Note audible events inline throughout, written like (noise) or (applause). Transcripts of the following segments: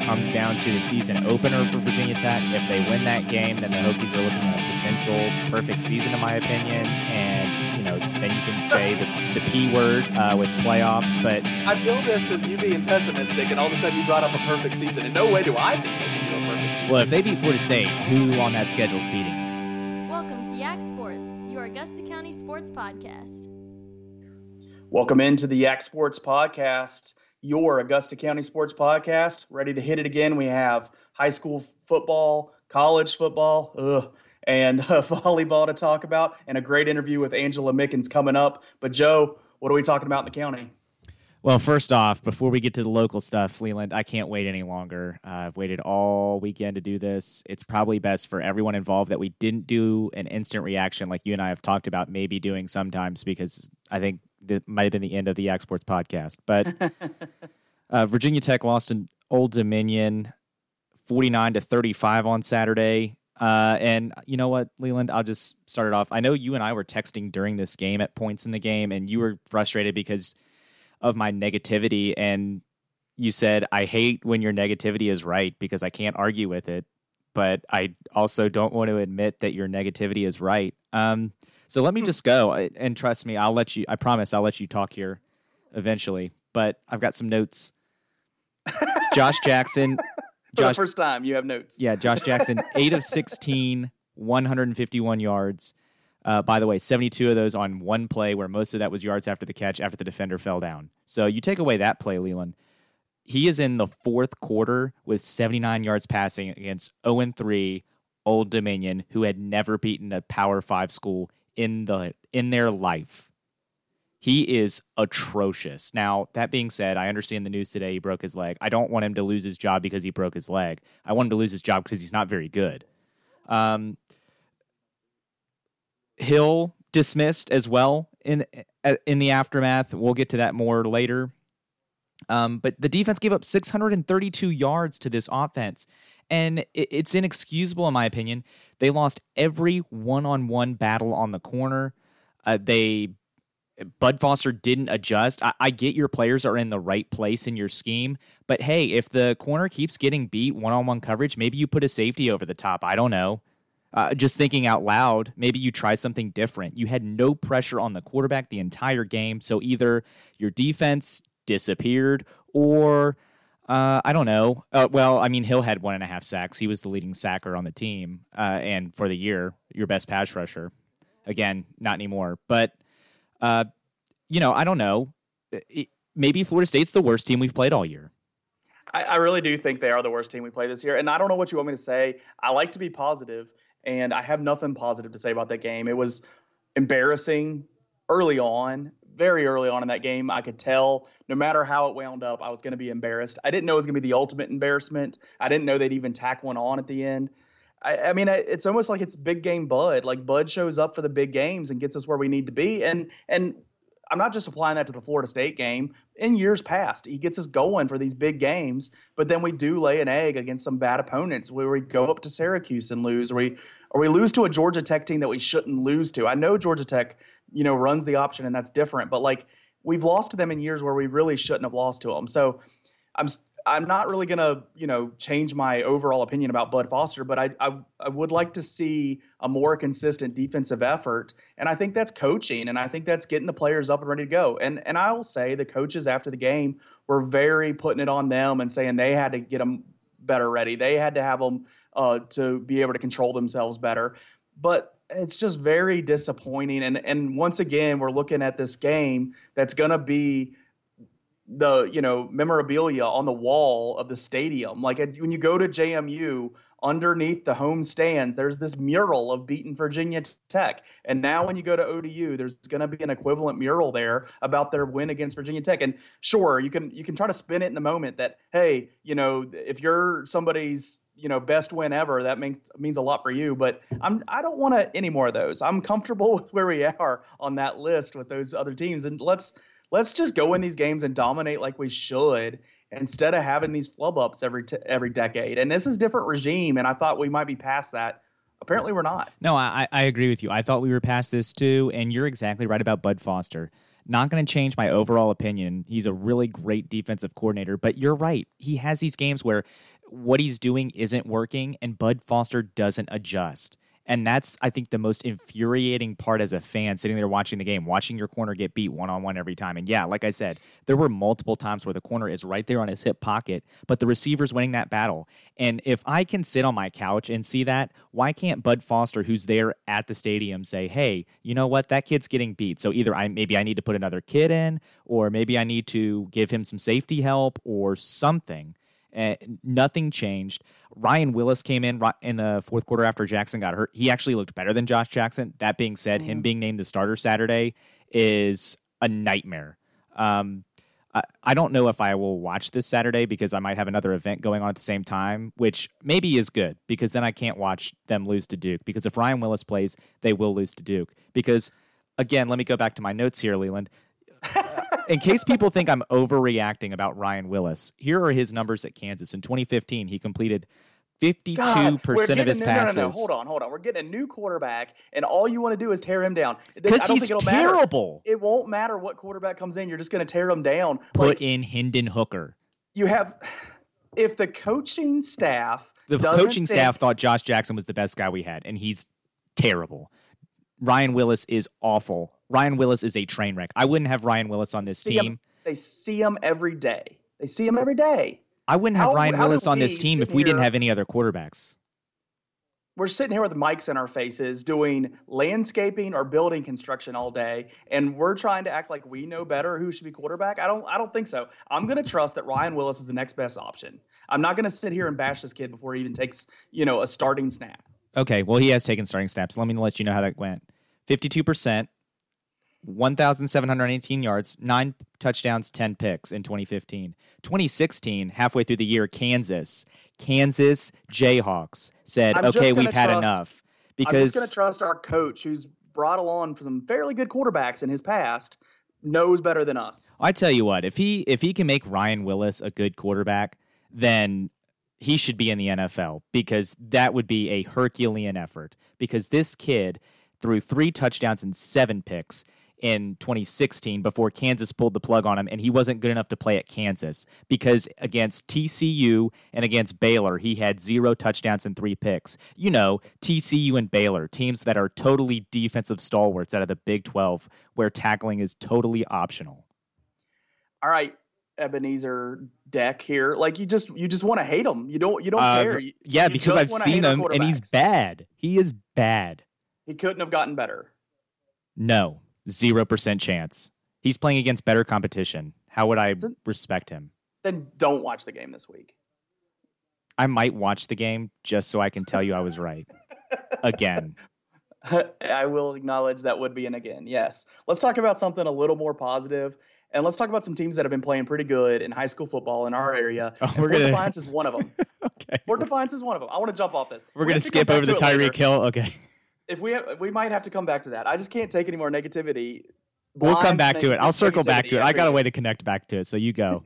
it comes down to the season opener for Virginia Tech. If they win that game, then the Hokies are looking at a potential perfect season, in my opinion. And you know, then you can say the, the P word uh, with playoffs. But I feel this as you being pessimistic, and all of a sudden you brought up a perfect season. In no way do I think they can do a perfect season. Well, if they beat Florida State, who on that schedule is beating? Welcome to Yak Sports, your Augusta County sports podcast. Welcome into the Yak Sports Podcast, your Augusta County sports podcast. Ready to hit it again. We have high school football, college football, ugh, and uh, (laughs) volleyball to talk about, and a great interview with Angela Mickens coming up. But, Joe, what are we talking about in the county? Well, first off, before we get to the local stuff, Leland, I can't wait any longer. Uh, I've waited all weekend to do this. It's probably best for everyone involved that we didn't do an instant reaction like you and I have talked about maybe doing sometimes because I think that might have been the end of the Yak Sports podcast. But (laughs) uh, Virginia Tech lost an Old Dominion 49 to 35 on Saturday. Uh, and you know what, Leland? I'll just start it off. I know you and I were texting during this game at points in the game, and you were frustrated because – of my negativity and you said I hate when your negativity is right because I can't argue with it, but I also don't want to admit that your negativity is right. Um, so let me hmm. just go and trust me, I'll let you. I promise I'll let you talk here eventually. But I've got some notes. (laughs) Josh Jackson. Josh, first time, you have notes. Yeah, Josh Jackson, (laughs) eight of 16, 151 yards. Uh, by the way, 72 of those on one play, where most of that was yards after the catch after the defender fell down. So you take away that play, Leland. He is in the fourth quarter with 79 yards passing against 0 3 Old Dominion, who had never beaten a Power Five school in the in their life. He is atrocious. Now, that being said, I understand the news today he broke his leg. I don't want him to lose his job because he broke his leg. I want him to lose his job because he's not very good. Um, Hill dismissed as well in in the aftermath. We'll get to that more later. Um, but the defense gave up 632 yards to this offense, and it's inexcusable in my opinion. They lost every one-on-one battle on the corner. Uh, they Bud Foster didn't adjust. I, I, get your players are in the right place in your scheme, but hey, if the corner keeps getting beat one-on-one coverage, maybe you put a safety over the top. I don't know uh, just thinking out loud, maybe you try something different. You had no pressure on the quarterback the entire game. So either your defense disappeared or uh, I don't know. Uh, well, I mean, Hill had one and a half sacks. He was the leading sacker on the team, uh, and for the year, your best pass rusher. Again, not anymore. But uh, you know, I don't know. It, maybe Florida State's the worst team we've played all year. I, I really do think they are the worst team we play this year, and I don't know what you want me to say. I like to be positive, and I have nothing positive to say about that game. It was embarrassing early on, very early on in that game. I could tell no matter how it wound up, I was going to be embarrassed. I didn't know it was going to be the ultimate embarrassment. I didn't know they'd even tack one on at the end. I, I mean, it's almost like it's big game Bud. Like Bud shows up for the big games and gets us where we need to be. And and I'm not just applying that to the Florida State game. In years past, he gets us going for these big games, but then we do lay an egg against some bad opponents where we go up to Syracuse and lose, or we or we lose to a Georgia Tech team that we shouldn't lose to. I know Georgia Tech, you know, runs the option and that's different, but like we've lost to them in years where we really shouldn't have lost to them. So I'm I'm not really going to, you know, change my overall opinion about Bud Foster, but I, I, I would like to see a more consistent defensive effort, and I think that's coaching, and I think that's getting the players up and ready to go. And and I will say the coaches after the game were very putting it on them and saying they had to get them better ready. They had to have them uh, to be able to control themselves better. But it's just very disappointing. And and once again, we're looking at this game that's going to be the you know memorabilia on the wall of the stadium. Like when you go to JMU, underneath the home stands, there's this mural of beaten Virginia Tech. And now when you go to ODU, there's going to be an equivalent mural there about their win against Virginia Tech. And sure, you can you can try to spin it in the moment that hey, you know, if you're somebody's you know best win ever, that means means a lot for you. But I'm I don't want to any more of those. I'm comfortable (laughs) with where we are on that list with those other teams, and let's let's just go in these games and dominate like we should instead of having these flub ups every t- every decade. And this is different regime, and I thought we might be past that. Apparently, we're not. No, I, I agree with you. I thought we were past this too, and you're exactly right about Bud Foster. Not going to change my overall opinion. He's a really great defensive coordinator, but you're right. He has these games where what he's doing isn't working and Bud Foster doesn't adjust. And that's, I think, the most infuriating part as a fan sitting there watching the game, watching your corner get beat one on one every time. And yeah, like I said, there were multiple times where the corner is right there on his hip pocket, but the receiver's winning that battle. And if I can sit on my couch and see that, why can't Bud Foster, who's there at the stadium, say, hey, you know what? That kid's getting beat. So either I maybe I need to put another kid in, or maybe I need to give him some safety help or something. Uh, nothing changed. Ryan Willis came in in the fourth quarter after Jackson got hurt. He actually looked better than Josh Jackson. That being said, mm-hmm. him being named the starter Saturday is a nightmare. Um, I, I don't know if I will watch this Saturday because I might have another event going on at the same time, which maybe is good because then I can't watch them lose to Duke. Because if Ryan Willis plays, they will lose to Duke. Because again, let me go back to my notes here, Leland in case people think I'm overreacting about Ryan Willis, here are his numbers at Kansas. In 2015, he completed 52% of his new, passes. No, no, no, hold on, hold on. We're getting a new quarterback, and all you want to do is tear him down. Because he's terrible. Matter. It won't matter what quarterback comes in. You're just going to tear him down. Put like, in Hendon Hooker. You have, (sighs) if the coaching staff. The coaching think, staff thought Josh Jackson was the best guy we had, and he's terrible. Ryan Willis is awful. Ryan Willis is a train wreck. I wouldn't have Ryan Willis on this team. Him, they see him every day. They see him every day. I wouldn't have how, Ryan how Willis on this team if we didn't have any other quarterbacks. We're sitting here with mics in our faces doing landscaping or building construction all day, and we're trying to act like we know better who should be quarterback. I don't. I don't think so. I'm going to trust that Ryan Willis is the next best option. I'm not going to sit here and bash this kid before he even takes you know a starting snap. Okay, well he has taken starting snaps. Let me let you know how that went. Fifty-two percent 1,718 yards, nine touchdowns, 10 picks in 2015. 2016, halfway through the year, Kansas, Kansas Jayhawks said, I'm okay, we've had enough. Because I'm just going to trust our coach who's brought along some fairly good quarterbacks in his past knows better than us. I tell you what, if he if he can make Ryan Willis a good quarterback, then he should be in the NFL because that would be a Herculean effort because this kid threw three touchdowns and seven picks in 2016 before Kansas pulled the plug on him, and he wasn't good enough to play at Kansas because against TCU and against Baylor, he had zero touchdowns and three picks. You know, TCU and Baylor, teams that are totally defensive stalwarts out of the Big 12, where tackling is totally optional. All right, Ebenezer Deck here. Like you just you just want to hate him. You don't you don't uh, care. You, yeah, you because I've seen him and he's bad. He is bad. He couldn't have gotten better. No, Zero percent chance. He's playing against better competition. How would I respect him? Then don't watch the game this week. I might watch the game just so I can tell you I was right. (laughs) again. I will acknowledge that would be an again. Yes. Let's talk about something a little more positive, and let's talk about some teams that have been playing pretty good in high school football in our area. Oh, Fort gonna... Defiance is one of them. (laughs) okay. Fort Defiance is one of them. I want to jump off this. We're, we're going to skip over the Tyreek Hill. Okay if we have, we might have to come back to that. I just can't take any more negativity. We'll come back to it. I'll circle back to it. I got a way to connect back to it, so you go.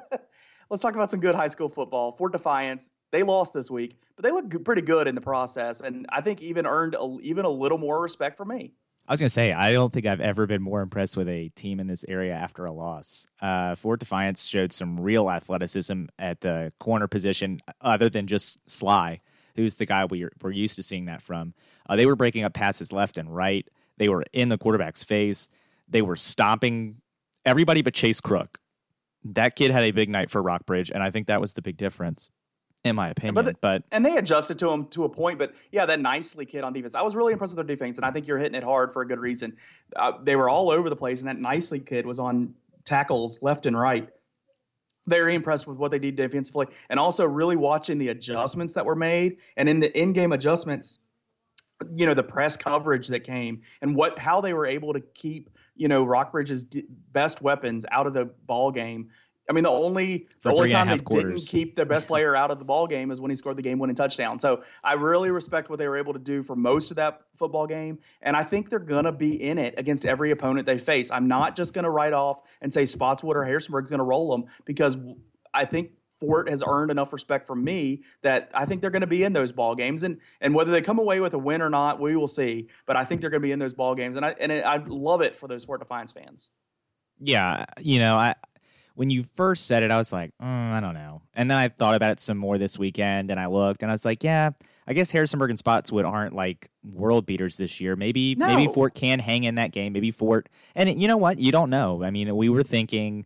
(laughs) Let's talk about some good high school football. Fort Defiance, they lost this week, but they look pretty good in the process, and I think even earned a, even a little more respect from me. I was gonna say I don't think I've ever been more impressed with a team in this area after a loss. Uh, Fort Defiance showed some real athleticism at the corner position, other than just Sly who's the guy we we're used to seeing that from. Uh, they were breaking up passes left and right. They were in the quarterback's face. They were stomping everybody but Chase Crook. That kid had a big night for Rockbridge, and I think that was the big difference, in my opinion. But, the, but and they adjusted to him to a point. But yeah, that nicely kid on defense. I was really impressed with their defense, and I think you're hitting it hard for a good reason. Uh, they were all over the place, and that nicely kid was on tackles left and right very impressed with what they did defensively and also really watching the adjustments that were made and in the in-game adjustments you know the press coverage that came and what how they were able to keep you know rockbridge's d- best weapons out of the ball game I mean, the only the only time they quarters. didn't keep their best player out of the ball game is when he scored the game-winning touchdown. So I really respect what they were able to do for most of that football game, and I think they're gonna be in it against every opponent they face. I'm not just gonna write off and say Spotswood or Harrisonburg's gonna roll them because I think Fort has earned enough respect from me that I think they're going to be in those ball games, and and whether they come away with a win or not, we will see. But I think they're going to be in those ball games, and I and I love it for those Fort Defiance fans. Yeah, you know, I when you first said it, I was like, mm, I don't know, and then I thought about it some more this weekend, and I looked, and I was like, yeah, I guess Harrisonburg and Spotswood aren't like world beaters this year. Maybe No. maybe Fort can hang in that game. Maybe Fort, and it- you know what? You don't know. I mean, we were thinking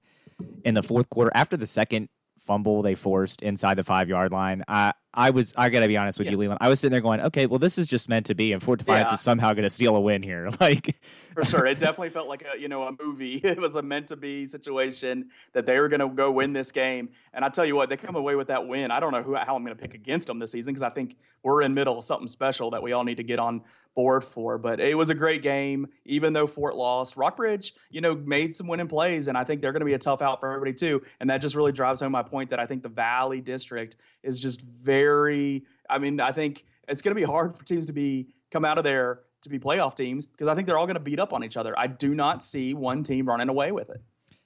in the fourth quarter after the second fumble they forced inside the five yard line. I I was I got to be honest with Yeah. you, Leland. I was sitting there going, okay, well, this is just meant to be, and Fort Defiance Yeah. is somehow going to steal a win here. (laughs) Like, for sure. It definitely felt like a you know a movie. (laughs) It was a meant to be situation that they were going to go win this game. And I tell you what, they come away with that win. I don't know who how I'm going to pick against them this season because I think we're in middle of something special that we all need to get on board for. But it was a great game, even though Fort lost. Rockbridge, you know, made some winning plays, and I think they're going to be a tough out for everybody too. And that just really drives home my point that I think the Valley District is just very. I mean, I think it's going to be hard for teams to be come out of there to be playoff teams because I think they're all going to beat up on each other. I do not see one team running away with it.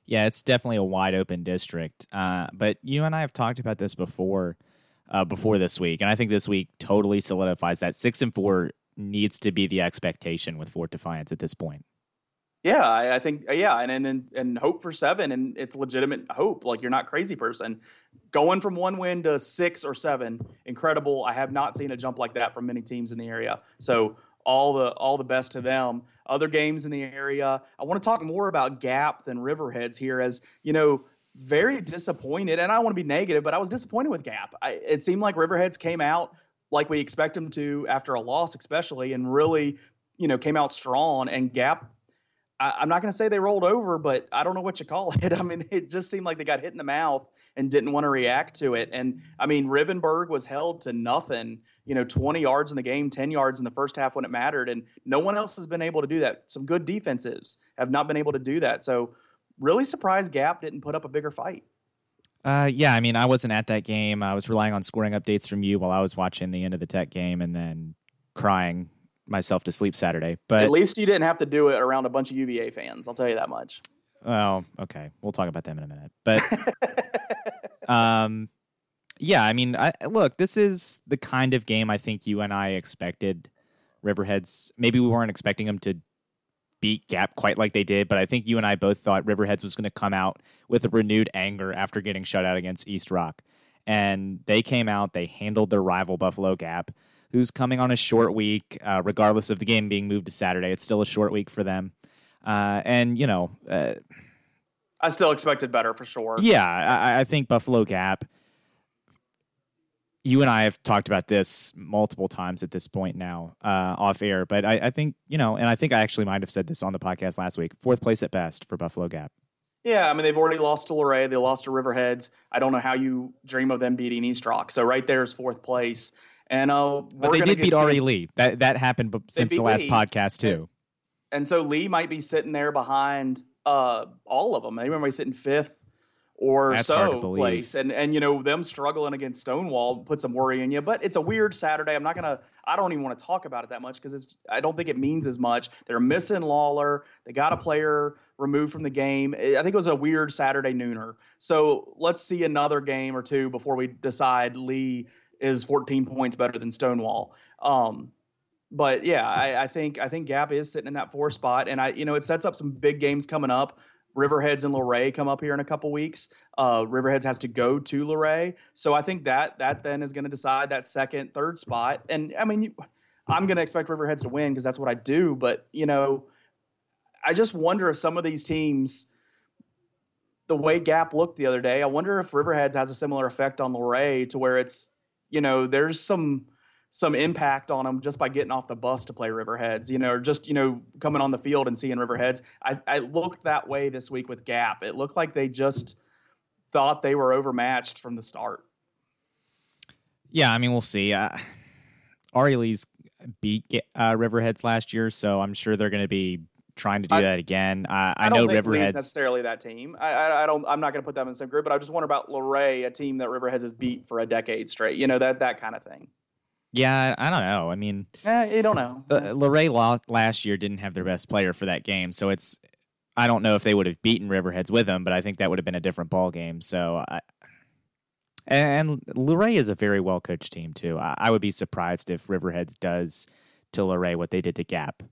Yeah, it's definitely a wide open district. Uh, but you and I have talked about this before, uh, before this week, and I think this week totally solidifies that six and four needs to be the expectation with Fort Defiance at this point. Yeah, I, I think uh, yeah, and and then and hope for seven, and it's legitimate hope. Like you're not crazy person. Going from one win to six or seven, incredible. I have not seen a jump like that from many teams in the area. So all the all the best to them. Other games in the area. I want to talk more about Gap than Riverheads here, as you know, very disappointed. And I want to be negative, but I was disappointed with Gap. I, it seemed like Riverheads came out like we expect them to after a loss, especially, and really, you know, came out strong. And Gap I, I'm not going to say they rolled over, but I don't know what you call (laughs) it. I mean, it just seemed like they got hit in the mouth and didn't want to react to it. And I mean, Rivenberg was held to nothing, you know, 20 yards in the game, 10 yards in the first half when it mattered. And no one else has been able to do that. Some good defenses have not been able to do that. So, really surprised Gap didn't put up a bigger fight. Uh, yeah, I mean, I wasn't at that game. I was relying on scoring updates from you while I was watching the end of the Tech game, and then crying myself to sleep Saturday. But At least you didn't have to do it around a bunch of UVA fans. I'll tell you that much. Well, okay, we'll talk about them in a minute. But (laughs) um, yeah, I mean, I, look, this is the kind of game I think you and I expected. Riverheads, maybe we weren't expecting them to beat Gap quite like they did, but I think you and I both thought Riverheads was going to come out with a renewed anger after getting shut out against East Rock. And they came out, they handled their rival Buffalo Gap, who's coming on a short week, uh, regardless of the game being moved to Saturday. It's still a short week for them. Uh, and, you know, uh, I still expected better for sure. yeah, I, I think Buffalo Gap. You and I have talked about this multiple times at this point now, uh, off air. But I, I think you know, and I think I actually might have said this on the podcast last week. Fourth place at best for Buffalo Gap. Yeah, I mean they've already lost to Luray, they lost to Riverheads. I don't know how you dream of them beating East Rock. So right there is fourth place, and uh, But they did beat R.E. Lee. That that happened since the last Lee. podcast too. and so Lee might be sitting there behind uh, all of them. They might be sitting fifth or That's so place, and and you know them struggling against Stonewall put some worry in you. But it's a weird Saturday. I'm not gonna. I don't even want to talk about it that much because it's. I don't think it means as much. They're missing Lawler. They got a player removed from the game. I think it was a weird Saturday nooner. So let's see another game or two before we decide Lee is 14 points better than Stonewall. Um, but yeah, I, I think I think Gap is sitting in that four spot, and I you know it sets up some big games coming up. Riverheads and Luray come up here in a couple weeks. Uh, Riverheads has to go to Luray, so I think that that then is going to decide that second, third spot. And I mean, you, I'm going to expect Riverheads to win because that's what I do. But you know, I just wonder if some of these teams, the way Gap looked the other day, I wonder if Riverheads has a similar effect on Luray to where it's you know there's some some impact on them just by getting off the bus to play Riverheads, you know, or just, you know, coming on the field and seeing Riverheads. I, I looked that way this week with Gap. It looked like they just thought they were overmatched from the start. Yeah, I mean we'll see. Uh, R.E. Lee's beat uh, Riverheads last year, so I'm sure they're going to be trying to do I- that again. I, I, don't know Riverheads. necessarily that team. I, I, I don't. I'm not going to put them in the same group, but I just wonder about Luray, a team that Riverheads has beat for a decade straight. You know that that kind of thing. Yeah, I don't know. I mean, Eh, you don't know. Luray last year didn't have their best player for that game, so it's I don't know if they would have beaten Riverheads with them, but I think that would have been a different ball game. So I And Luray is a very well coached team too. I, I would be surprised if Riverheads does to Luray what they did to Gap.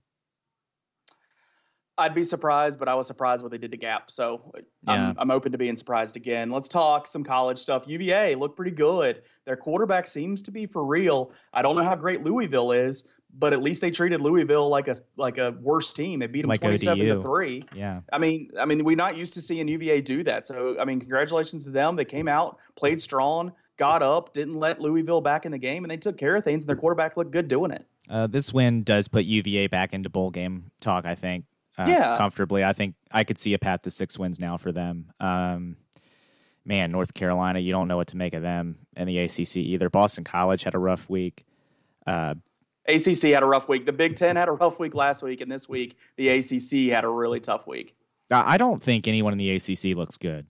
I'd be surprised, but I was surprised what they did to Gap. So yeah. I'm, I'm open to being surprised again. Let's talk some college stuff. UVA looked pretty good. Their quarterback seems to be for real. I don't know how great Louisville is, but at least they treated Louisville like a like a worse team. They beat them like 27 ODU. to 3. Yeah. I mean, I mean, we're not used to seeing UVA do that. So, I mean, congratulations to them. They came out, played strong, got up, didn't let Louisville back in the game, and they took care of things, and their quarterback looked good doing it. Uh, this win does put UVA back into bowl game talk, I think uh, yeah. comfortably. I think I could see a path to six wins now for them. Um, man, North Carolina, you don't know what to make of them and the ACC either. Boston College had a rough week. Uh, ACC had a rough week. The Big Ten had a rough week last week, and this week the ACC had a really tough week. I don't think anyone in the ACC looks good.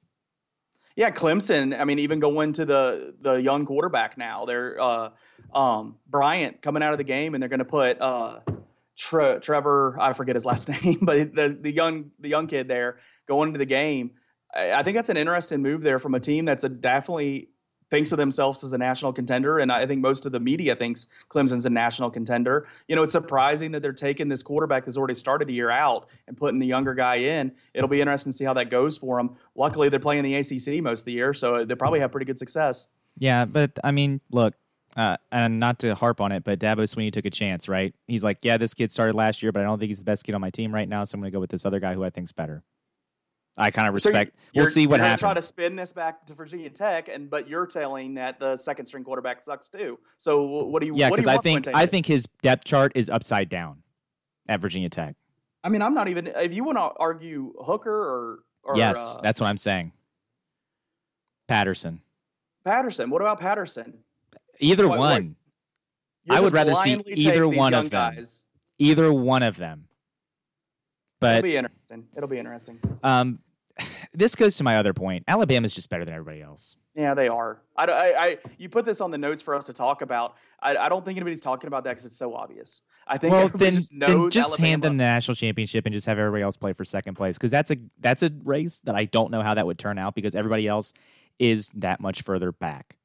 Yeah, Clemson. I mean, even going to the the young quarterback now, they're uh, um, Bryant coming out of the game, and they're going to put uh, Tre- Trevor, I forget his last (laughs) name, but the the young the young kid there going into the game. I, I think that's an interesting move there from a team that's a definitely thinks of themselves as a national contender, and I think most of the media thinks Clemson's a national contender. You know, it's surprising that they're taking this quarterback that's already started a year out and putting the younger guy in. It'll be interesting to see how that goes for them. Luckily, they're playing the ACC most of the year, so they probably have pretty good success. Yeah, but I mean, look, uh, and not to harp on it, but Dabo Swinney took a chance, right? He's like, yeah, this kid started last year, but I don't think he's the best kid on my team right now, so I'm going to go with this other guy who I think's better. I kind of respect. So we'll see what happens. Try to spin this back to Virginia Tech, and but you're telling that the second string quarterback sucks too. So what do you? Yeah, because I think I think his depth chart is upside down at Virginia Tech. I mean, I'm not even. If you want to argue Hooker or, or yes, uh, that's what I'm saying. Patterson. Patterson. What about Patterson? Either what, one. What, I would rather see either one of them. Guys. Either one of them. But it'll be interesting. It'll be interesting. Um, (sighs) this goes to my other point. Alabama's just better than everybody else. Yeah, they are. I, I, I you put this on the notes for us to talk about. I, I don't think anybody's talking about that because it's so obvious. I think well, then, just then just hand them the national championship and just have everybody else play for second place because that's a that's a race that I don't know how that would turn out because everybody else is that much further back.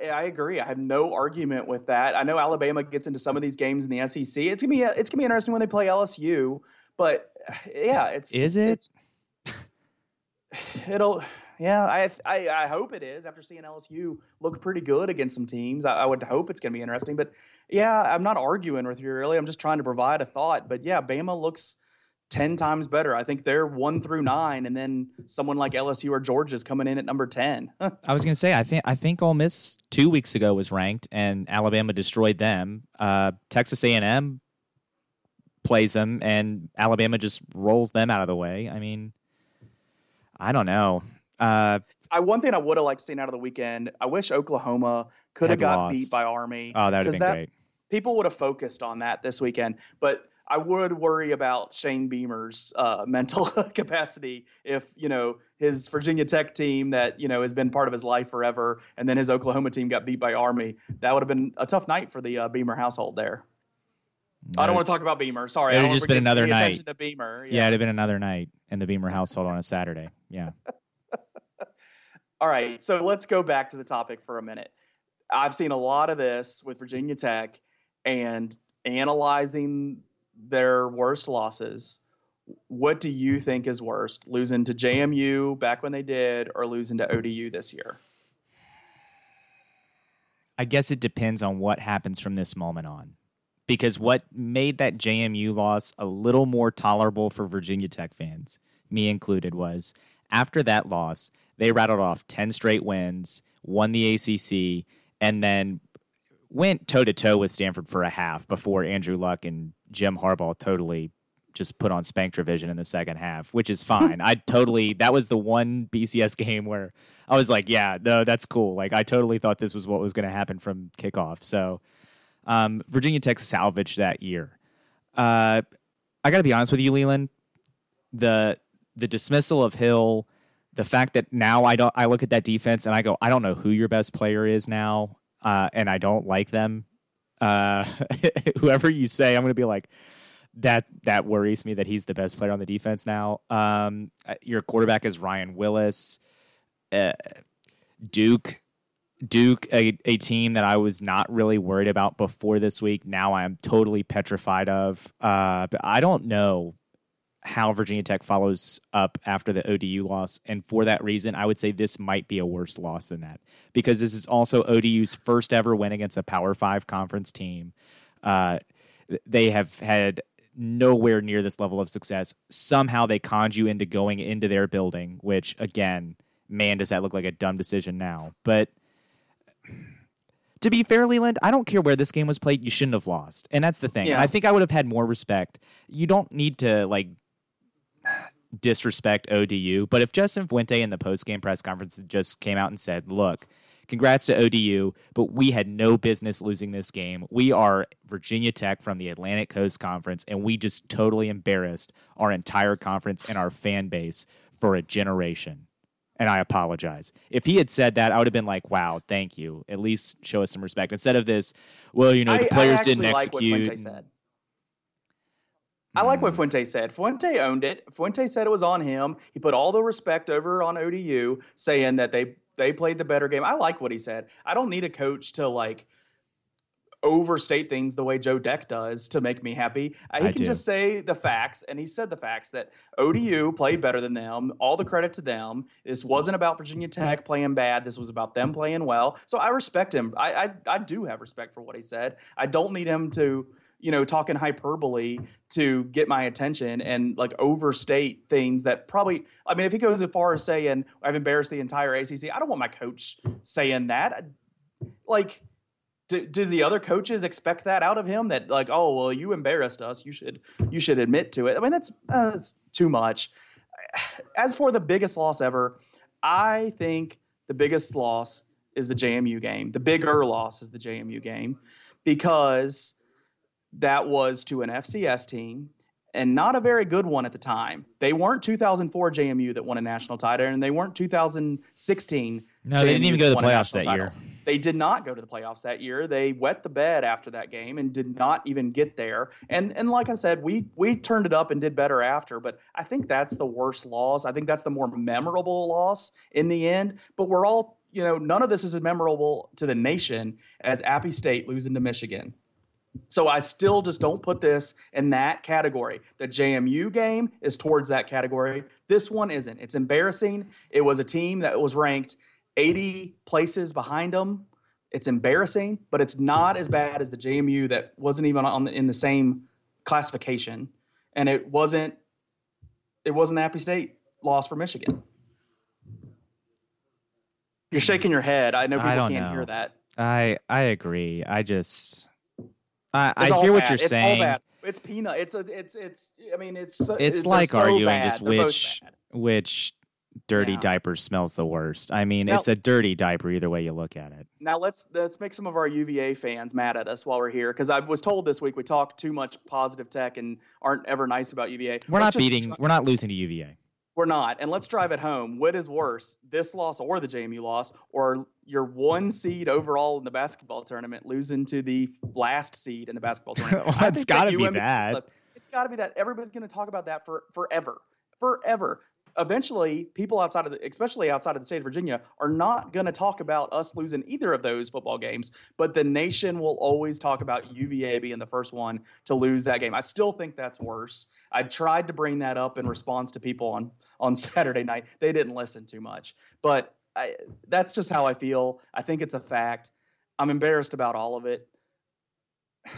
I, I, agree. I have no argument with that. I know Alabama gets into some of these games in the SEC. It's gonna be uh, it's gonna be interesting when they play LSU. But (sighs) yeah, it's is it? It's, (sighs) it'll yeah. I, I I hope it is. After seeing LSU look pretty good against some teams, I, I would hope it's gonna be interesting. But yeah, I'm not arguing with you really. I'm just trying to provide a thought. But yeah, Bama looks 10 times better. I think they're one through nine, and then someone like LSU or Georgia is coming in at number 10. (laughs) I was going to say, I think I think Ole Miss two weeks ago was ranked, and Alabama destroyed them. Uh, Texas A&M plays them, and Alabama just rolls them out of the way. I mean, I don't know. Uh, I one thing I would have liked to see out of the weekend. I wish Oklahoma could have got lost. beat by Army. Oh, that would have been that, great. People would have focused on that this weekend, but I would worry about Shane Beamer's uh, (laughs) mental (laughs) capacity if you know his Virginia Tech team that you know has been part of his life forever, and then his Oklahoma team got beat by Army. That would have been a tough night for the uh, Beamer household there. I don't want to talk about Beamer. Sorry, it would have just been another night. To Beamer. Yeah. yeah, it'd have been another night in the Beamer household on a Saturday. Yeah. (laughs) All right, so let's go back to the topic for a minute. I've seen a lot of this with Virginia Tech and analyzing their worst losses, what do you think is worst? Losing to JMU back when they did or losing to ODU this year? I guess it depends on what happens from this moment on. Because what made that JMU loss a little more tolerable for Virginia Tech fans, me included, was after that loss, they rattled off 10 straight wins, won the ACC, and then went toe to toe with Stanford for a half before Andrew Luck and Jim Harbaugh totally just put on Spank Division in the second half, which is fine. I totally that was the one BCS game where I was like, yeah, no, that's cool. Like I totally thought this was what was going to happen from kickoff. So um, Virginia Tech salvaged that year. Uh, I got to be honest with you, Leland. The the dismissal of Hill, the fact that now I don't I look at that defense and I go, I don't know who your best player is now, uh, and I don't like them uh, (laughs) whoever you say, I'm going to be like, that that worries me that he's the best player on the defense now. Um, uh, your quarterback is Ryan Willis. Uh, Duke Duke, a, a team that I was not really worried about before this week, now I am totally petrified of. Uh, but I don't know how Virginia Tech follows up after the ODU loss. And for that reason, I would say this might be a worse loss than that because this is also ODU's first ever win against a Power Five conference team. Uh, they have had nowhere near this level of success. Somehow they conned you into going into their building, which again, man, does that look like a dumb decision now. But to be fair, Leland, I don't care where this game was played. You shouldn't have lost, and that's the thing. Yeah. I think I would have had more respect. You don't need to like disrespect ODU, but if Justin Fuente in the post game press conference just came out and said, "Look, congrats to ODU, but we had no business losing this game. We are Virginia Tech from the Atlantic Coast Conference, and we just totally embarrassed our entire conference and our fan base for a generation." And I apologize. If he had said that, I would have been like, "Wow, thank you. At least show us some respect." Instead of this, well, you know, the I- I players actually didn't like what execute. I like what Fuente said. Fuente owned it. Fuente said it was on him. He put all the respect over on ODU, saying that they they played the better game. I like what he said. I don't need a coach to like overstate things the way Joe Deck does to make me happy. Uh, He can do. just say the facts, and he said the facts that ODU played better than them. All the credit to them. This wasn't about Virginia Tech playing bad. This was about them playing well. So I respect him. I I, I do have respect for what he said. I don't need him to you know, talking hyperbole to get my attention and like overstate things that probably, I mean, if he goes as far as saying, I've embarrassed the entire ACC, I don't want my coach saying that. Like, do, do the other coaches expect that out of him? That like, oh well, you embarrassed us. You should you should admit to it. I mean, that's uh, that's too much. As for the biggest loss ever, I think the biggest loss is the JMU game. The bigger loss is the JMU game because that was to an FCS team and not a very good one at the time. They weren't 2004 JMU that won a national title, and they weren't 2016. No, they didn't even go to the playoffs that year. They did not go to the playoffs that year. They wet the bed after that game and did not even get there. And and like I said, we we turned it up and did better after. But I think that's the worst loss. I think that's the more memorable loss in the end. But we're all you know none of this is as memorable to the nation as Appy State losing to Michigan. So I still just don't put this in that category. The JMU game is towards that category. This one isn't. It's embarrassing. It was a team that was ranked 80 places behind them. It's embarrassing, but it's not as bad as the JMU that wasn't even on the, in the same classification, and it wasn't. It wasn't Appy State loss for Michigan. You're shaking your head. I know I people don't can't know. hear that. I I agree. I just I, I It's hear what bad. you're it's saying. It's peanut. It's a. It's it's. I mean, it's. so- It's like so arguing bad. just They're which which dirty Yeah. diaper smells the worst. I mean, Now- it's a dirty diaper either way you look at it. Now let's let's make some of our UVA fans mad at us while we're here because I was told this week we talk too much positive tech and aren't ever nice about UVA. We're Let's not beating. try- We're not losing to UVA. We're not, and let's drive it home. What is worse, this loss or the JMU loss, or your one seed overall in the basketball tournament losing to the last seed in the basketball (laughs) tournament? Well, I it's think gotta that be that. It's got to be that. Everybody's going to talk about that for forever, forever. Eventually, people outside of the, especially outside of the state of Virginia, are not going to talk about us losing either of those football games. But the nation will always talk about UVA being the first one to lose that game. I still think that's worse. I tried to bring that up in response to people on on (laughs) Saturday night. They didn't listen too much, but I, that's just how I feel. I think it's a fact. I'm embarrassed about all of it. (sighs)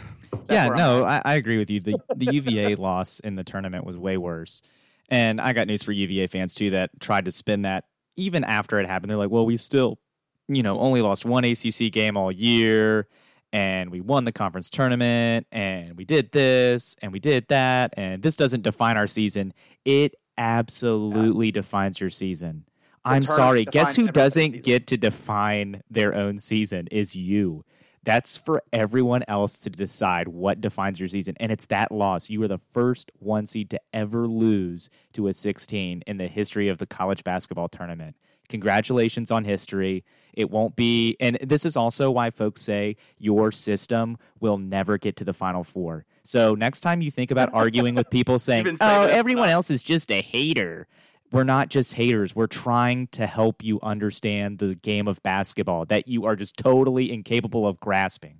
Yeah, no. I, I agree with you. The the UVA (laughs) loss in the tournament was way worse. And I got news for UVA fans too that tried to spin that even after it happened. They're like, well, we still, you know, only lost one ACC game all year, and we won the conference tournament, and we did this, and we did that, and this doesn't define our season. It absolutely defines your season. I'm sorry. Guess who doesn't get to define their own season is you. That's for everyone else to decide what defines your season. And it's that loss. You were the first one seed to ever lose to a 16 in the history of the college basketball tournament. Congratulations on history. It won't be, and this is also why folks say your system will never get to the final four. So next time you think about arguing with people (laughs) saying, oh, everyone enough." else is just a hater. We're not just haters. We're trying to help you understand the game of basketball that you are just totally incapable of grasping.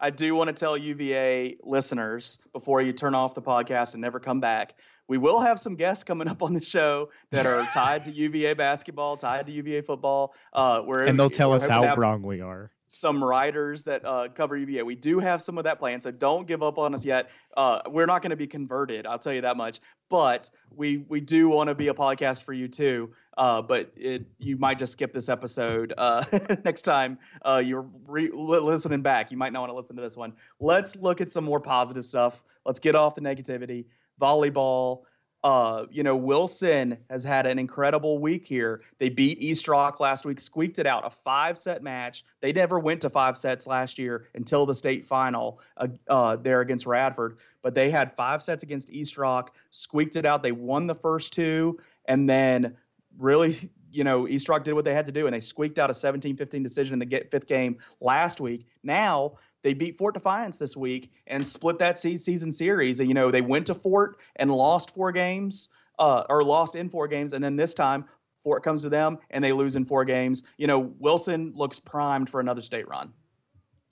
I do want to tell UVA listeners before you turn off the podcast and never come back. We will have some guests coming up on the show that are (laughs) tied to UVA basketball, tied to UVA football. Uh, where and they'll tell us how wrong we are some writers that uh, cover UVA. We do have some of that plan, so don't give up on us yet. Uh, we're not going to be converted, I'll tell you that much. But we we do want to be a podcast for you too. Uh, but it you might just skip this episode uh, (laughs) next time uh, you're re- listening back. You might not want to listen to this one. Let's look at some more positive stuff. Let's get off the negativity. Volleyball. Uh, you know, Wilson has had an incredible week here. They beat East Rock last week, squeaked it out, a five set match. They never went to five sets last year until the state final uh, uh, there against Radford. But they had five sets against East Rock, squeaked it out. They won the first two, and then really, you know, East Rock did what they had to do, and they squeaked out a 17 15 decision in the fifth game last week. Now, they beat Fort Defiance this week and split that season series. And, You know, they went to Fort and lost four games, uh, or lost in four games, and then this time Fort comes to them and they lose in four games. You know, Wilson looks primed for another state run.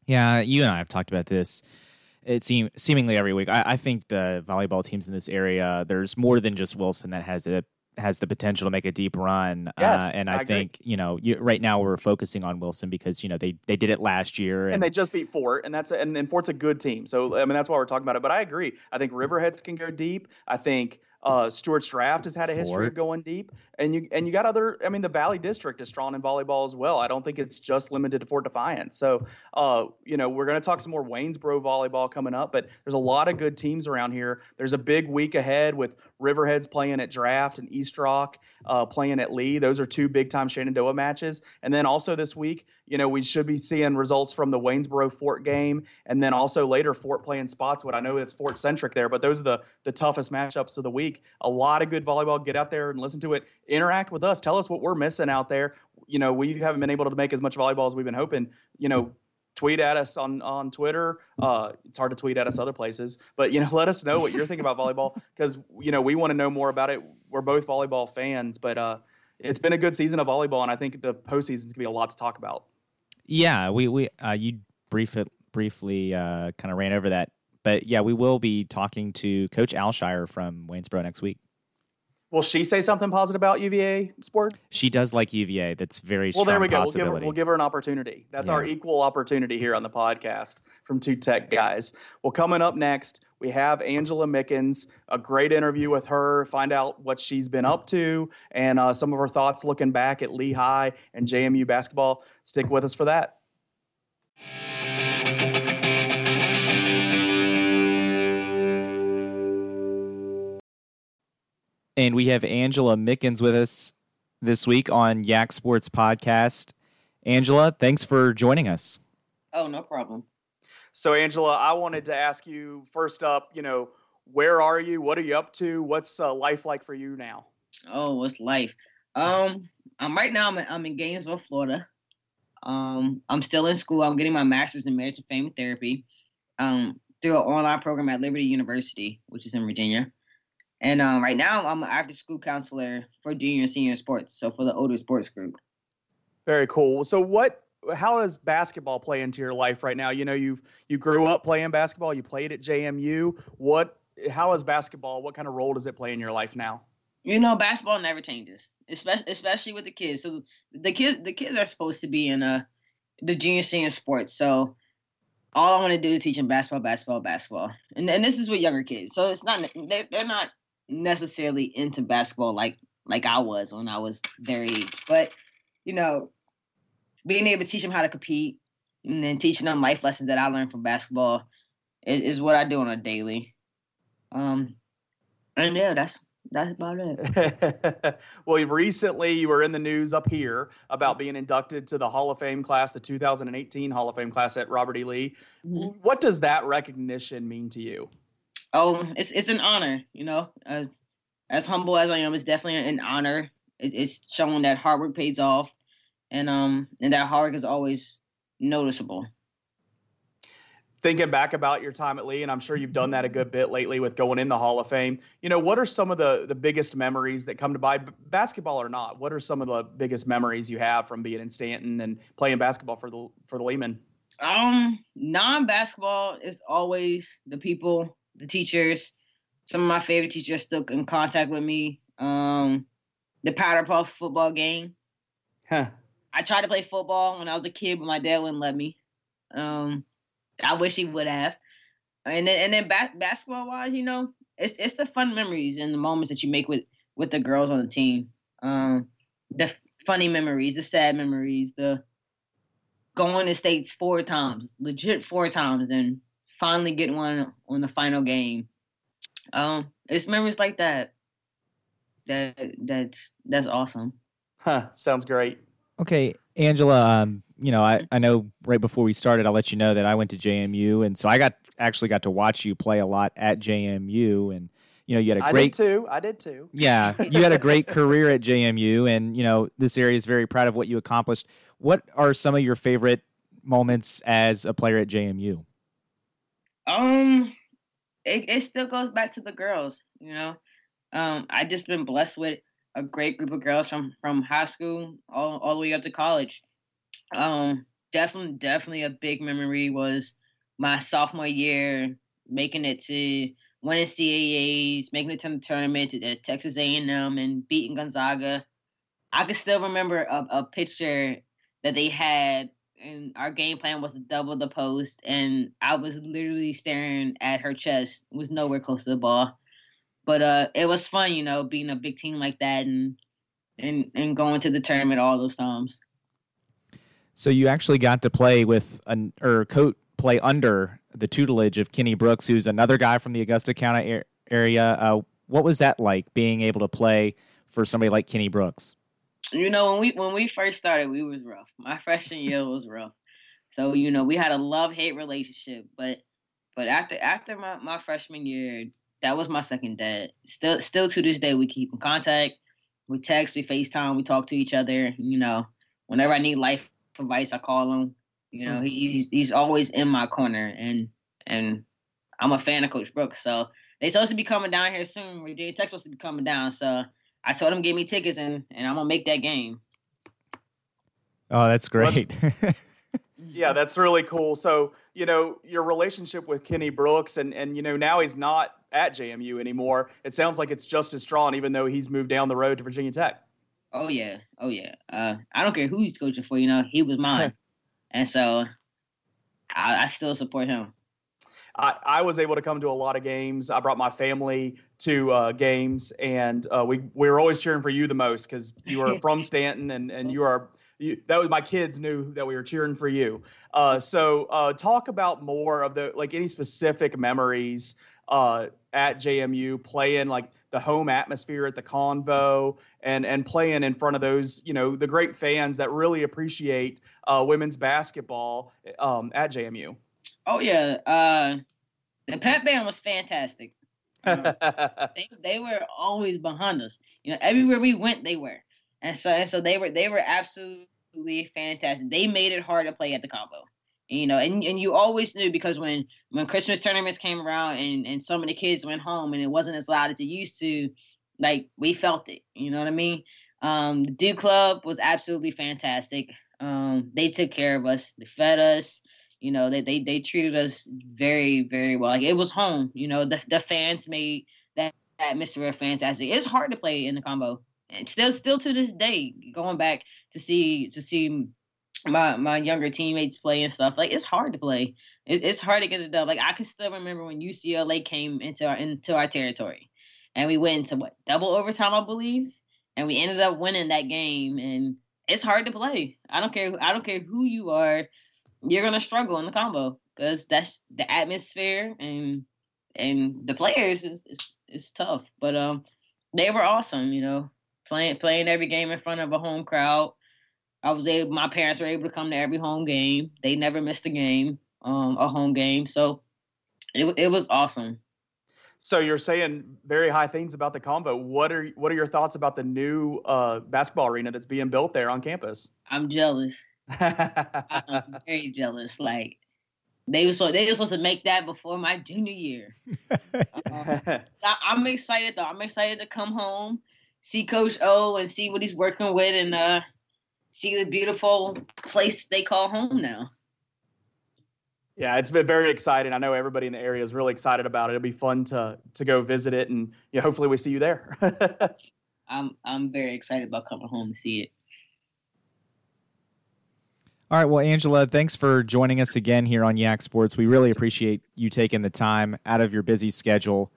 Yeah, you and I have talked about this. It seems seemingly every week. I, I think the volleyball teams in this area, there's more than just Wilson that has a has the potential to make a deep run. Uh, yes, uh, and I, I think you know you, right now we're focusing on Wilson because you know they they did it last year and, and they just beat Fort and that's and then Fort's a good team. So I mean that's why we're talking about it. But I agree. I think Riverheads can go deep. I think uh, Stuarts Draft has had a history of going deep, and you and you got other. I mean, the Valley District is strong in volleyball as well. I don't think it's just limited to Fort Defiance. So, uh, you know, we're going to talk some more Waynesboro volleyball coming up, but there's a lot of good teams around here. There's a big week ahead with Riverheads playing at Draft and East Rock uh, playing at Lee. Those are two big time Shenandoah matches, and then also this week, you know, we should be seeing results from the Waynesboro Fort game, and then also later Fort playing Spotswood. I know it's Fort centric there, but those are the the toughest matchups of the week week. A lot of good volleyball. Get out there and listen to it. Interact with us. Tell us what we're missing out there. You know, we haven't been able to make as much volleyball as we've been hoping. You know, tweet at us on on Twitter. Uh, it's hard to tweet at us other places, but you know, (laughs) let us know what you're thinking about volleyball because you know we want to know more about it. We're both volleyball fans, but uh, it's been a good season of volleyball, and I think the postseason's gonna be a lot to talk about. Yeah, we we uh, you brief it, briefly uh, kind of ran over that but yeah, we will be talking to Coach Alshire from Waynesboro next week. Will she say something positive about UVA sport? She does like UVA. That's very well. There we go. We'll give, her, we'll give her an opportunity. That's yeah. our equal opportunity here on the podcast from two tech guys. Well, coming up next, we have Angela Mickens. A great interview with her. Find out what she's been up to and uh, some of her thoughts looking back at Lee High and JMU basketball. Stick with us for that. And we have Angela Mickens with us this week on Yak Sports Podcast. Angela, thanks for joining us. Oh, no problem. So, Angela, I wanted to ask you first up, you know, where are you? What are you up to? What's uh, life like for you now? Oh, what's life? Um, I'm right now. I'm in, I'm in Gainesville, Florida. Um, I'm still in school. I'm getting my master's in marriage and family therapy. Um, through an online program at Liberty University, which is in Virginia. And um, right now, I'm an after school counselor for junior and senior sports, so for the older sports group. Very cool. So, what? How does basketball play into your life right now? You know, you you grew up playing basketball. You played at JMU. What? How is basketball? What kind of role does it play in your life now? You know, basketball never changes, especially especially with the kids. So the kids the kids are supposed to be in a uh, the junior senior sports. So all I want to do is teach them basketball, basketball, basketball, and and this is with younger kids. So it's not they're, they're not necessarily into basketball like like I was when I was their age. But you know, being able to teach them how to compete and then teaching them life lessons that I learned from basketball is, is what I do on a daily. Um, and yeah, that's that's about it. (laughs) well, recently you were in the news up here about being inducted to the Hall of Fame class, the 2018 Hall of Fame class at Robert E. Lee. Mm-hmm. What does that recognition mean to you? Oh, it's it's an honor. You know, uh, as humble as I am, it's definitely an honor. It, it's showing that hard work pays off, and um, and that hard work is always noticeable. thinking back about your time at Lee, and I'm sure you've done that a good bit lately with going in the Hall of Fame. You know, what are some of the the biggest memories that come to mind, basketball or not? What are some of the biggest memories you have from being in Staunton and playing basketball for the for the Leemen? Um, non-basketball is always the people, the teachers. Some of my favorite teachers still in contact with me. Um, the powder puff football game. Huh. I tried to play football when I was a kid, but my dad wouldn't let me. Um, I wish he would have. And then, and then ba- basketball wise, you know, it's it's the fun memories and the moments that you make with with the girls on the team. Um, the funny memories, the sad memories, the going to states four times, legit four times, and finally getting one on the final game. Um, it's memories like that. That that's that's awesome. Huh. Sounds great. Okay, Angela. Um, you know, I, I know right before we started, I'll let you know that I went to JMU, and so I got actually got to watch you play a lot at JMU, and you know, you had a great did too. I did too. yeah, (laughs) you had a great career at JMU, and you know, this area is very proud of what you accomplished. What are some of your favorite moments as a player at JMU? Um, it, it still goes back to the girls, you know. Um, I just been blessed with a great group of girls from from high school all, all the way up to college. Um, definitely, definitely a big memory was my sophomore year making it to winning CAAs, making it to the tournament at Texas A&M, and beating Gonzaga. I can still remember a, a picture that they had, and our game plan was to double the post, and I was literally staring at her chest. Was nowhere close to the ball, but uh, it was fun, you know, being a big team like that, and and and going to the tournament all those times. So you actually got to play with an or coat play under the tutelage of Kenny Brooks, who's another guy from the Augusta County area. Uh, what was that like being able to play for somebody like Kenny Brooks? You know, when we when we first started, we was rough. My (laughs) freshman year was rough. So you know, we had a love hate relationship. But but after after my, my freshman year, that was my second dad. Still still to this day, we keep in contact. We text, we FaceTime, we talk to each other. You know, whenever I need life advice, I call him. You know, he, he's he's always in my corner, and and I'm a fan of Coach Brooks. So they supposed to be coming down here soon. Virginia Tech supposed to be coming down. So I told him give me tickets, and and I'm gonna make that game. Oh, that's great. (laughs) yeah, that's really cool. So you know your relationship with Kenny Brooks, and and you know now he's not at JMU anymore. It sounds like it's just as strong, even though he's moved down the road to Virginia Tech. Oh yeah, oh yeah. Uh, I don't care who he's coaching for. You know, he was mine, (laughs) and so I, I still support him. I, I, was able to come to a lot of games. I brought my family to uh, games, and uh, we we were always cheering for you the most because you were (laughs) from Staunton, and and you are you, that was my kids knew that we were cheering for you. Uh, so uh, talk about more of the like any specific memories uh, at JMU playing like the home atmosphere at the Convo and and playing in front of those you know the great fans that really appreciate uh, women's basketball um, at JMU. Oh yeah, uh, the pep band was fantastic. Um, (laughs) they they were always behind us. You know, everywhere we went, they were, and so and so they were they were absolutely fantastic. They made it hard to play at the Convo. You know, and, and you always knew because when when Christmas tournaments came around and, and some of the kids went home and it wasn't as loud as it used to, like we felt it. You know what I mean? Um, the Duke Club was absolutely fantastic. Um, they took care of us. They fed us. You know, they they they treated us very very well. Like it was home. You know, the the fans made that atmosphere fantastic. It's hard to play in the Convo, and still still to this day, going back to see to see my my younger teammates play and stuff. Like it's hard to play. It, it's hard to get it done. Like I can still remember when UCLA came into our into our territory, and we went into what double overtime, I believe, and we ended up winning that game. And it's hard to play. I don't care. I don't care who you are you're gonna struggle in the Convo because that's the atmosphere and and the players is, is, is tough. But um, they were awesome. You know, playing playing every game in front of a home crowd. I was able. My parents were able to come to every home game. They never missed a game, um, a home game. So it it was awesome. So you're saying very high things about the Convo. What are what are your thoughts about the new uh, basketball arena that's being built there on campus? I'm jealous. I'm (laughs) very jealous. Like They was they were supposed to make that before my junior year. uh, (laughs) I, I'm excited though. I'm excited to come home, see Coach O, and see what he's working with, and uh, see the beautiful place they call home now. Yeah, it's been very exciting. I know everybody in the area is really excited about it. It'll be fun to to go visit it, and yeah, hopefully we see you there. (laughs) I'm I'm very excited about coming home to see it. All right, well, Angela, thanks for joining us again here on Yak Sports. We really appreciate you taking the time out of your busy schedule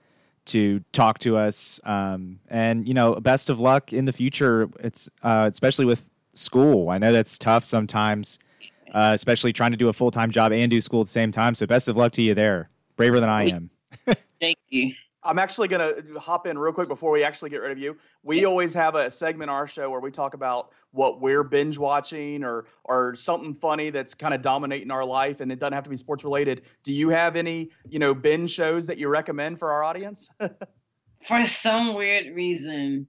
to talk to us. Um, and you know, best of luck in the future. It's uh, especially with school. I know that's tough sometimes, uh, especially trying to do a full time job and do school at the same time. So best of luck to you there. Braver than I am. Thank you. I'm actually going to hop in real quick before we actually get rid of you. We always have a segment on our show where we talk about what we're binge watching or or something funny that's kind of dominating our life and it doesn't have to be sports related. Do you have any, you know, binge shows that you recommend for our audience? (laughs) for some weird reason,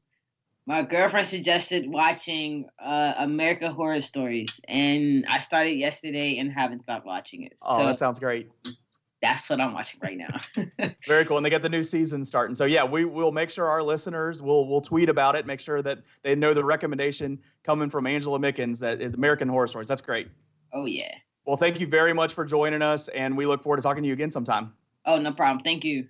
my girlfriend suggested watching uh, American Horror Stories, and I started yesterday and haven't stopped watching it. Oh, so, that sounds great that's what I'm watching right now. (laughs) Very cool. And they got the new season starting. So yeah, we will make sure our listeners will will tweet about it, make sure that they know the recommendation coming from Angela Mickens that is American Horror Stories. That's great. Oh yeah. Well, thank you very much for joining us and we look forward to talking to you again sometime. Oh, no problem. Thank you.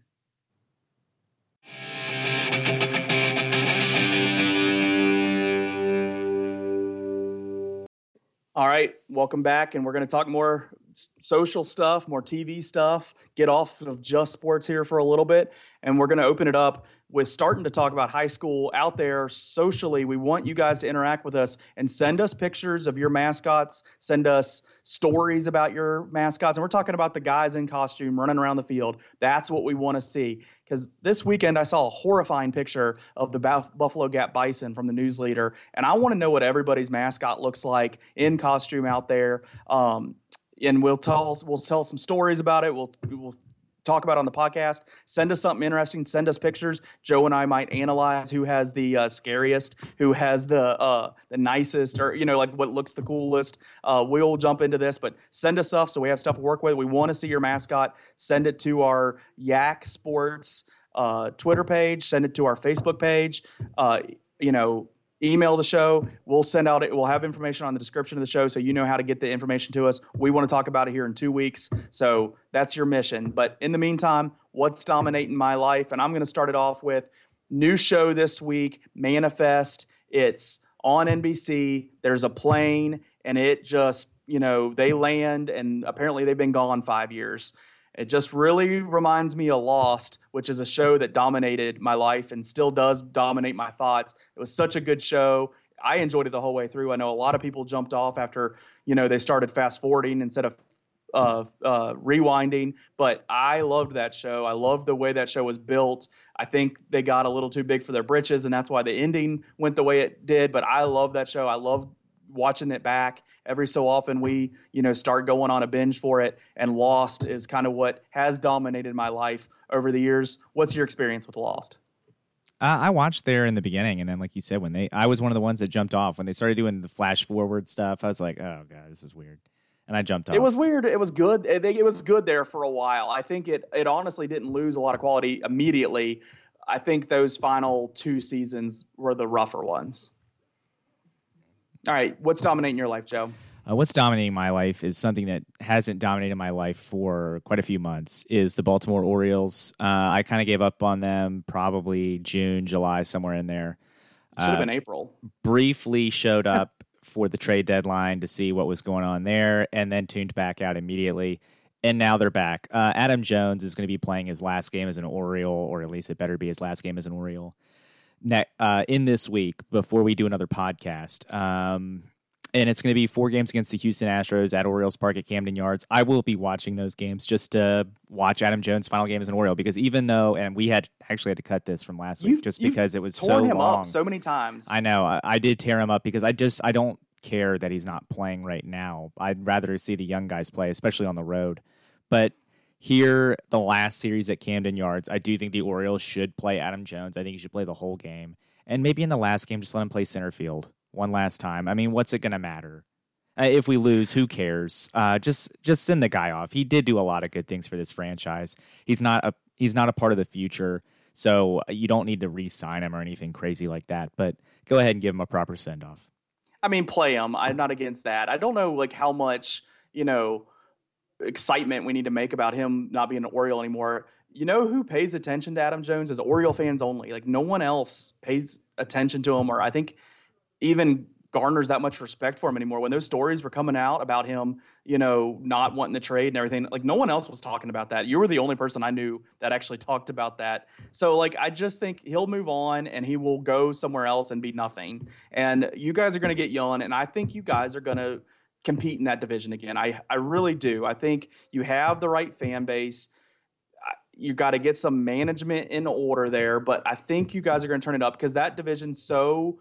All right, welcome back, and we're going to talk more social stuff, more TV stuff, get off of just sports here for a little bit. And we're going to open it up with starting to talk about high school out there socially. We want you guys to interact with us and send us pictures of your mascots, send us stories about your mascots. And we're talking about the guys in costume running around the field. That's what we want to see. Because this weekend I saw a horrifying picture of the Buffalo Gap Bison from the news leader. And I want to know what everybody's mascot looks like in costume out there. Um, and we'll tell we'll tell some stories about it. We'll we'll talk about on the podcast. Send us something interesting. Send us pictures. Joe and I might analyze who has the uh, scariest, who has the uh, the nicest, or you know, like what looks the coolest. Uh, we'll jump into this, but send us stuff so we have stuff to work with. We want to see your mascot. Send it to our Yak Sports uh, Twitter page. Send it to our Facebook page. Uh, you know, email the show. We'll send out it. We'll have information on the description of the show so you know how to get the information to us. We want to talk about it here in two weeks. So that's your mission. But in the meantime, what's dominating my life? And I'm going to start it off with new show this week, Manifest. It's on NBC. There's a plane and it just, you know, they land and apparently they've been gone five years. It just really reminds me of Lost, which is a show that dominated my life and still does dominate my thoughts. It was such a good show. I enjoyed it the whole way through. I know a lot of people jumped off after, you know, they started fast forwarding instead of uh, uh, rewinding, but I loved that show. I loved the way that show was built. I think they got a little too big for their britches, and that's why the ending went the way it did. But I love that show. I love watching it back every so often we you know start going on a binge for it and lost is kind of what has dominated my life over the years what's your experience with lost uh, I watched there in the beginning, and then, like you said, when they, I was one of the ones that jumped off when they started doing the flash forward stuff. I was like, "Oh god, this is weird," and I jumped off. It was weird. It was good. It, it was good there for a while. I think it, it honestly didn't lose a lot of quality immediately. I think those final two seasons were the rougher ones. All right, what's dominating your life, Joe? Uh, what's dominating my life is something that hasn't dominated my life for quite a few months. Is the Baltimore Orioles? Uh, I kind of gave up on them probably June, July, somewhere in there. Should have uh, been April. Briefly showed up (laughs) for the trade deadline to see what was going on there, and then tuned back out immediately. And now they're back. Uh, Adam Jones is going to be playing his last game as an Oriole, or at least it better be his last game as an Oriole ne- uh, in this week before we do another podcast. Um, and it's going to be four games against the Houston Astros at Orioles Park at Camden Yards. I will be watching those games just to watch Adam Jones' final game as an Oriole because even though, and we had actually had to cut this from last you've, week just because it was so him long. Up so many times. I know. I, I did tear him up because I just I don't care that he's not playing right now. I'd rather see the young guys play, especially on the road. But here, the last series at Camden Yards, I do think the Orioles should play Adam Jones. I think he should play the whole game. And maybe in the last game, just let him play center field one last time. I mean, what's it going to matter? Uh, if we lose, who cares? Uh, just just send the guy off. He did do a lot of good things for this franchise. He's not a he's not a part of the future, so you don't need to re-sign him or anything crazy like that. But go ahead and give him a proper send off. I mean, play him. I'm not against that. I don't know like how much you know excitement we need to make about him not being an Oriole anymore. You know who pays attention to Adam Jones is Oriole fans only. Like no one else pays attention to him, or I think even garners that much respect for him anymore. When those stories were coming out about him, you know, not wanting the trade and everything, like no one else was talking about that. You were the only person I knew that actually talked about that. So like I just think he'll move on and he will go somewhere else and be nothing. And you guys are to get young and I think you guys are to compete in that division again. I I really do. I think you have the right fan base. You got to get some management in order there, but I think you guys are going to turn it up because that division's so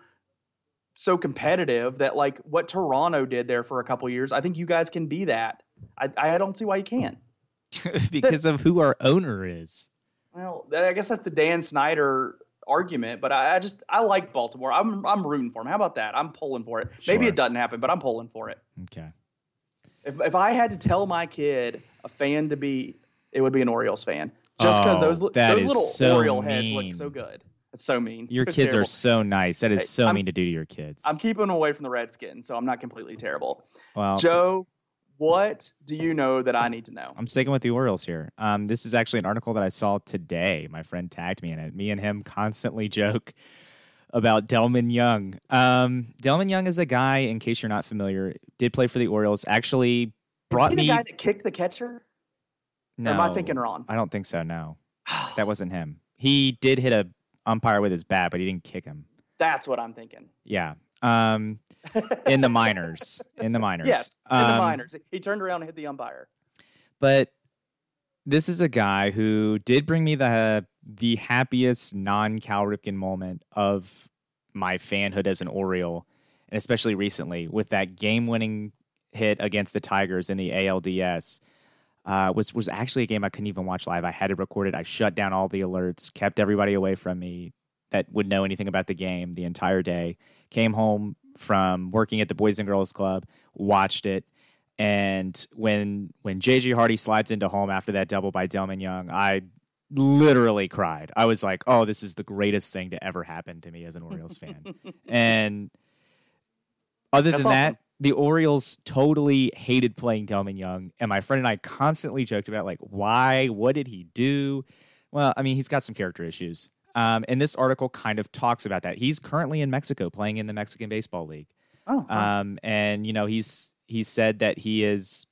so competitive that like what Toronto did there for a couple years, I think you guys can be that. I I don't see why you can't. (laughs) because of who our owner is. Well, I guess that's the Dan Snyder argument, but I, I, just I like Baltimore. I'm I'm rooting for him. How about that? I'm pulling for it. Sure. Maybe it doesn't happen, but I'm pulling for it. Okay. If if I had to tell my kid a fan to be, it would be an Orioles fan, just because oh, those those little so Oriole mean. heads look so good. It's so mean. Your so kids terrible. are so nice. That is so I'm, mean to do to your kids. I'm keeping them away from the Redskins, so I'm not completely terrible. Well, Joe, what do you know that I need to know? I'm sticking with the Orioles here. Um, this is actually an article that I saw today. My friend tagged me in it. Me and him constantly (laughs) joke about Delmon Young. Um, Delmon Young is a guy, in case you're not familiar, did play for the Orioles. Actually, brought is me the guy that kicked the catcher. No, or am I thinking wrong? I don't think so. No, (sighs) that wasn't him. He did hit a umpire with his bat, but he didn't kick him. That's what I'm thinking. Yeah. Um, in the minors, in the (laughs) minors. Yes, in um, the minors. He turned around and hit the umpire. But this is a guy who did bring me the the happiest non Cal Ripken moment of my fanhood as an Oriole, and especially recently with that game winning hit against the Tigers in the ALDS. Uh, was was actually a game I couldn't even watch live. I had it recorded. I shut down all the alerts, kept everybody away from me that would know anything about the game the entire day. Came home from working at the Boys and Girls Club, watched it, and when when JJ Hardy slides into home after that double by Delmon Young, I literally cried. I was like, "Oh, this is the greatest thing to ever happen to me as an Orioles fan." (laughs) and other That's than awesome. that, the Orioles totally hated playing Delmon Young, and my friend and I constantly joked about like, why? What did he do? Well, I mean, he's got some character issues. Um, and this article kind of talks about that. He's currently in Mexico playing in the Mexican Baseball League. Oh, wow. Um, and you know, he's he's said that he is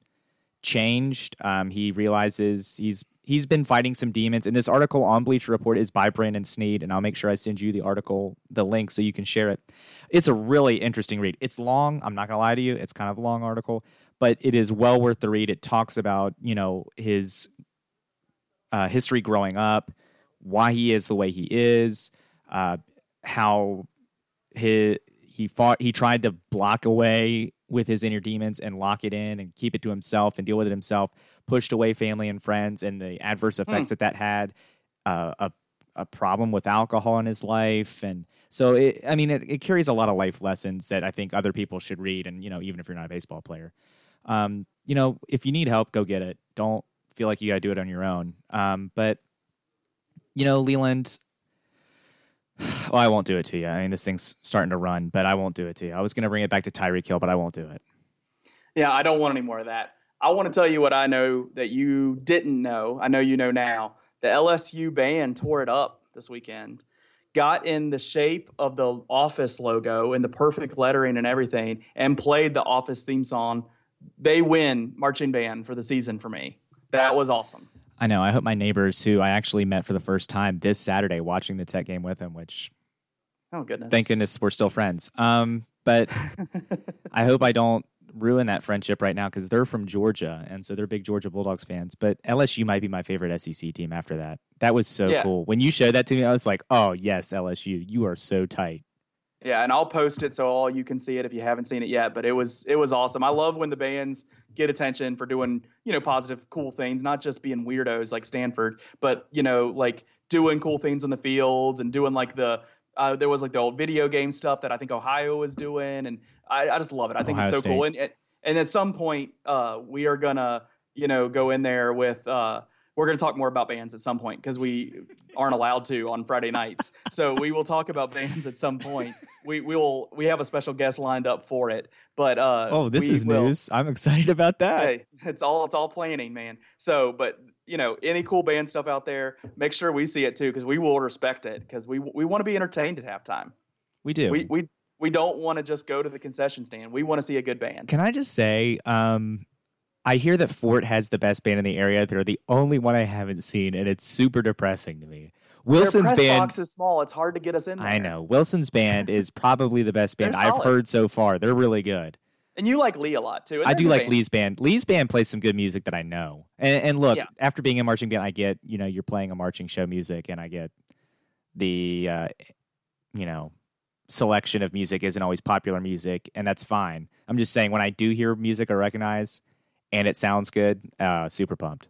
changed. Um, he realizes he's he's been fighting some demons. And this article on Bleacher Report is by Brandon Sneed, and I'll make sure I send you the article, the link, so you can share it. It's a really interesting read. It's long. I'm not gonna lie to you. It's kind of a long article, but it is well worth the read. It talks about you know his uh, history growing up, why he is the way he is, uh, how he he fought. He tried to block away with his inner demons and lock it in and keep it to himself and deal with it himself. Pushed away family and friends and the adverse effects that that had. Uh, a a problem with alcohol in his life and so it, i mean it, it carries a lot of life lessons that i think other people should read and you know even if you're not a baseball player um, you know if you need help go get it don't feel like you got to do it on your own um, but you know leland (sighs) well i won't do it to you i mean this thing's starting to run but i won't do it to you i was going to bring it back to tyreek hill but i won't do it Yeah, I don't want any more of that. I want to tell you what I know that you didn't know. I know you know now. The LSU band tore it up this weekend. Got in the shape of the office logo and the perfect lettering and everything and played the office theme song. They win marching band for the season for me. That was awesome. I know i hope my neighbors who i actually met for the first time this saturday watching the tech game with him which Oh goodness. thank goodness we're still friends um, but (laughs) I hope I don't ruin that friendship right now because they're from Georgia, and so they're big Georgia Bulldogs fans. But LSU might be my favorite SEC team after that. That was so Yeah. cool. When you showed that to me, I was like, "Oh yes, LSU, you are so tight." Yeah, and I'll post it so all you can see it if you haven't seen it yet. But it was it was awesome. I love when the bands get attention for doing you know positive, cool things, not just being weirdos like Stanford, but you know like doing cool things in the fields and doing like the uh, there was like the old video game stuff that I think Ohio was doing, and I, I just love it. I think Ohio it's so State. cool. And, and at some point, uh, we are gonna, you know, go in there with. Uh, we're going to talk more about bands at some point because we aren't allowed to on Friday nights. So we will talk about bands at some point. We we will we have a special guest lined up for it. But uh, oh, this is will, news. I'm excited about that. Hey, it's all it's all planning, man. So, but you know, any cool band stuff out there, make sure we see it too because we will respect it because we we want to be entertained at halftime. We do. We we we don't want to just go to the concession stand. We want to see a good band. Can I just say, um, I hear that Fort has the best band in the area. They're the only one I haven't seen, and it's super depressing to me. Wilson's Their press band box is small. It's hard to get us in there. I know. Wilson's band is (laughs) probably the best band I've heard so far. They're really good. And you like Lee a lot too. I do like band. Lee's band. Lee's band plays some good music that I know. And, and look, Yeah. after being a marching band, I get you know you're playing a marching show music, and I get the uh, you know selection of music isn't always popular music, and that's fine. I'm just saying when I do hear music I recognize and it sounds good, uh, super pumped.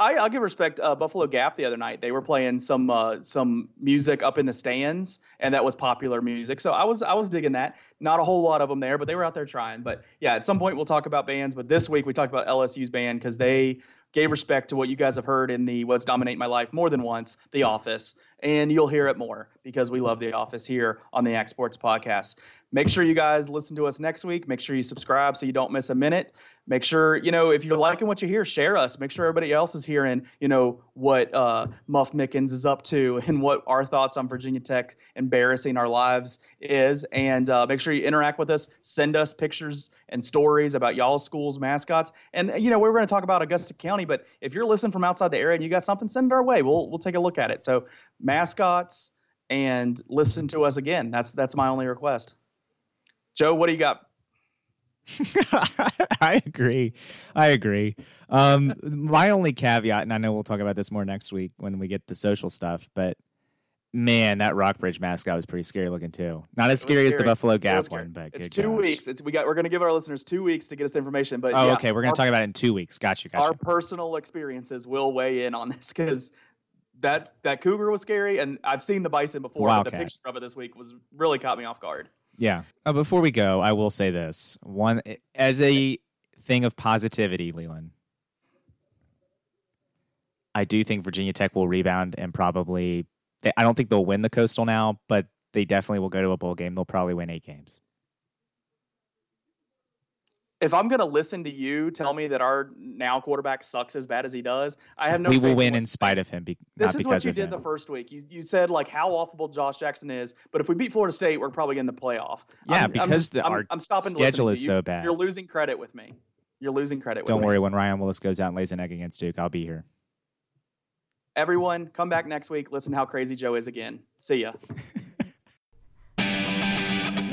I, I'll give respect. Uh, Buffalo Gap the other night, they were playing some uh, some music up in the stands, and that was popular music. So I was I was digging that. Not a whole lot of them there, but they were out there trying. But yeah, at some point we'll talk about bands. But this week we talked about LSU's band because they gave respect to what you guys have heard in the What's Dominate My Life more than once, The Office, and you'll hear it more because we love The Office here on the Yak Sports Podcast. Make sure you guys listen to us next week. Make sure you subscribe so you don't miss a minute. Make sure, you know, if you're liking what you hear, share us. Make sure everybody else is hearing, you know, what uh, Muff Mickens is up to (laughs) and what our thoughts on Virginia Tech embarrassing our lives is. And uh, make sure you interact with us. Send us pictures and stories about y'all's schools, mascots. And, you know, we're going to talk about Augusta County, but if you're listening from outside the area and you got something, send it our way. We'll, we'll take a look at it. So, mascots and listen to us again. That's, that's my only request. Joe, what do you got? (laughs) I agree. I agree. Um, my only caveat, and I know we'll talk about this more next week when we get the social stuff, but man, that Rockbridge mascot was pretty scary looking too. Not as was scary, as the. Buffalo Gap one, but It's two gosh. weeks. It's we got. We're going to give our listeners two weeks to get us information. But Oh, yeah, okay. We're gonna our, talk about it in two weeks. Got you. Got Our you. personal experiences will weigh in on this because that that cougar was scary, and I've seen the bison before. But the picture of it this week was really caught me off guard. Yeah. Uh, before we go, I will say this one as a thing of positivity, Leland. I do think Virginia Tech will rebound and probably. They, I don't think they'll win the Coastal now, but they definitely will go to a bowl game. They'll probably win eight games. If I'm going to listen to you tell me that our now quarterback sucks as bad as he does, I have no. we will win in spite of him, be, This is what you did him. the first week. You you said like how awful Josh Jackson is, but if we beat Florida State, we're probably in the playoff. Yeah, I'm- I'm because the- I'm, our I'm stopping schedule is to you. so bad. You're losing credit with me. You're losing credit. Don't worry, Me. when Ryan Willis goes out and lays an egg against Duke, I'll be here. Everyone, come back next week. Listen how crazy Joe is again. See ya. (laughs)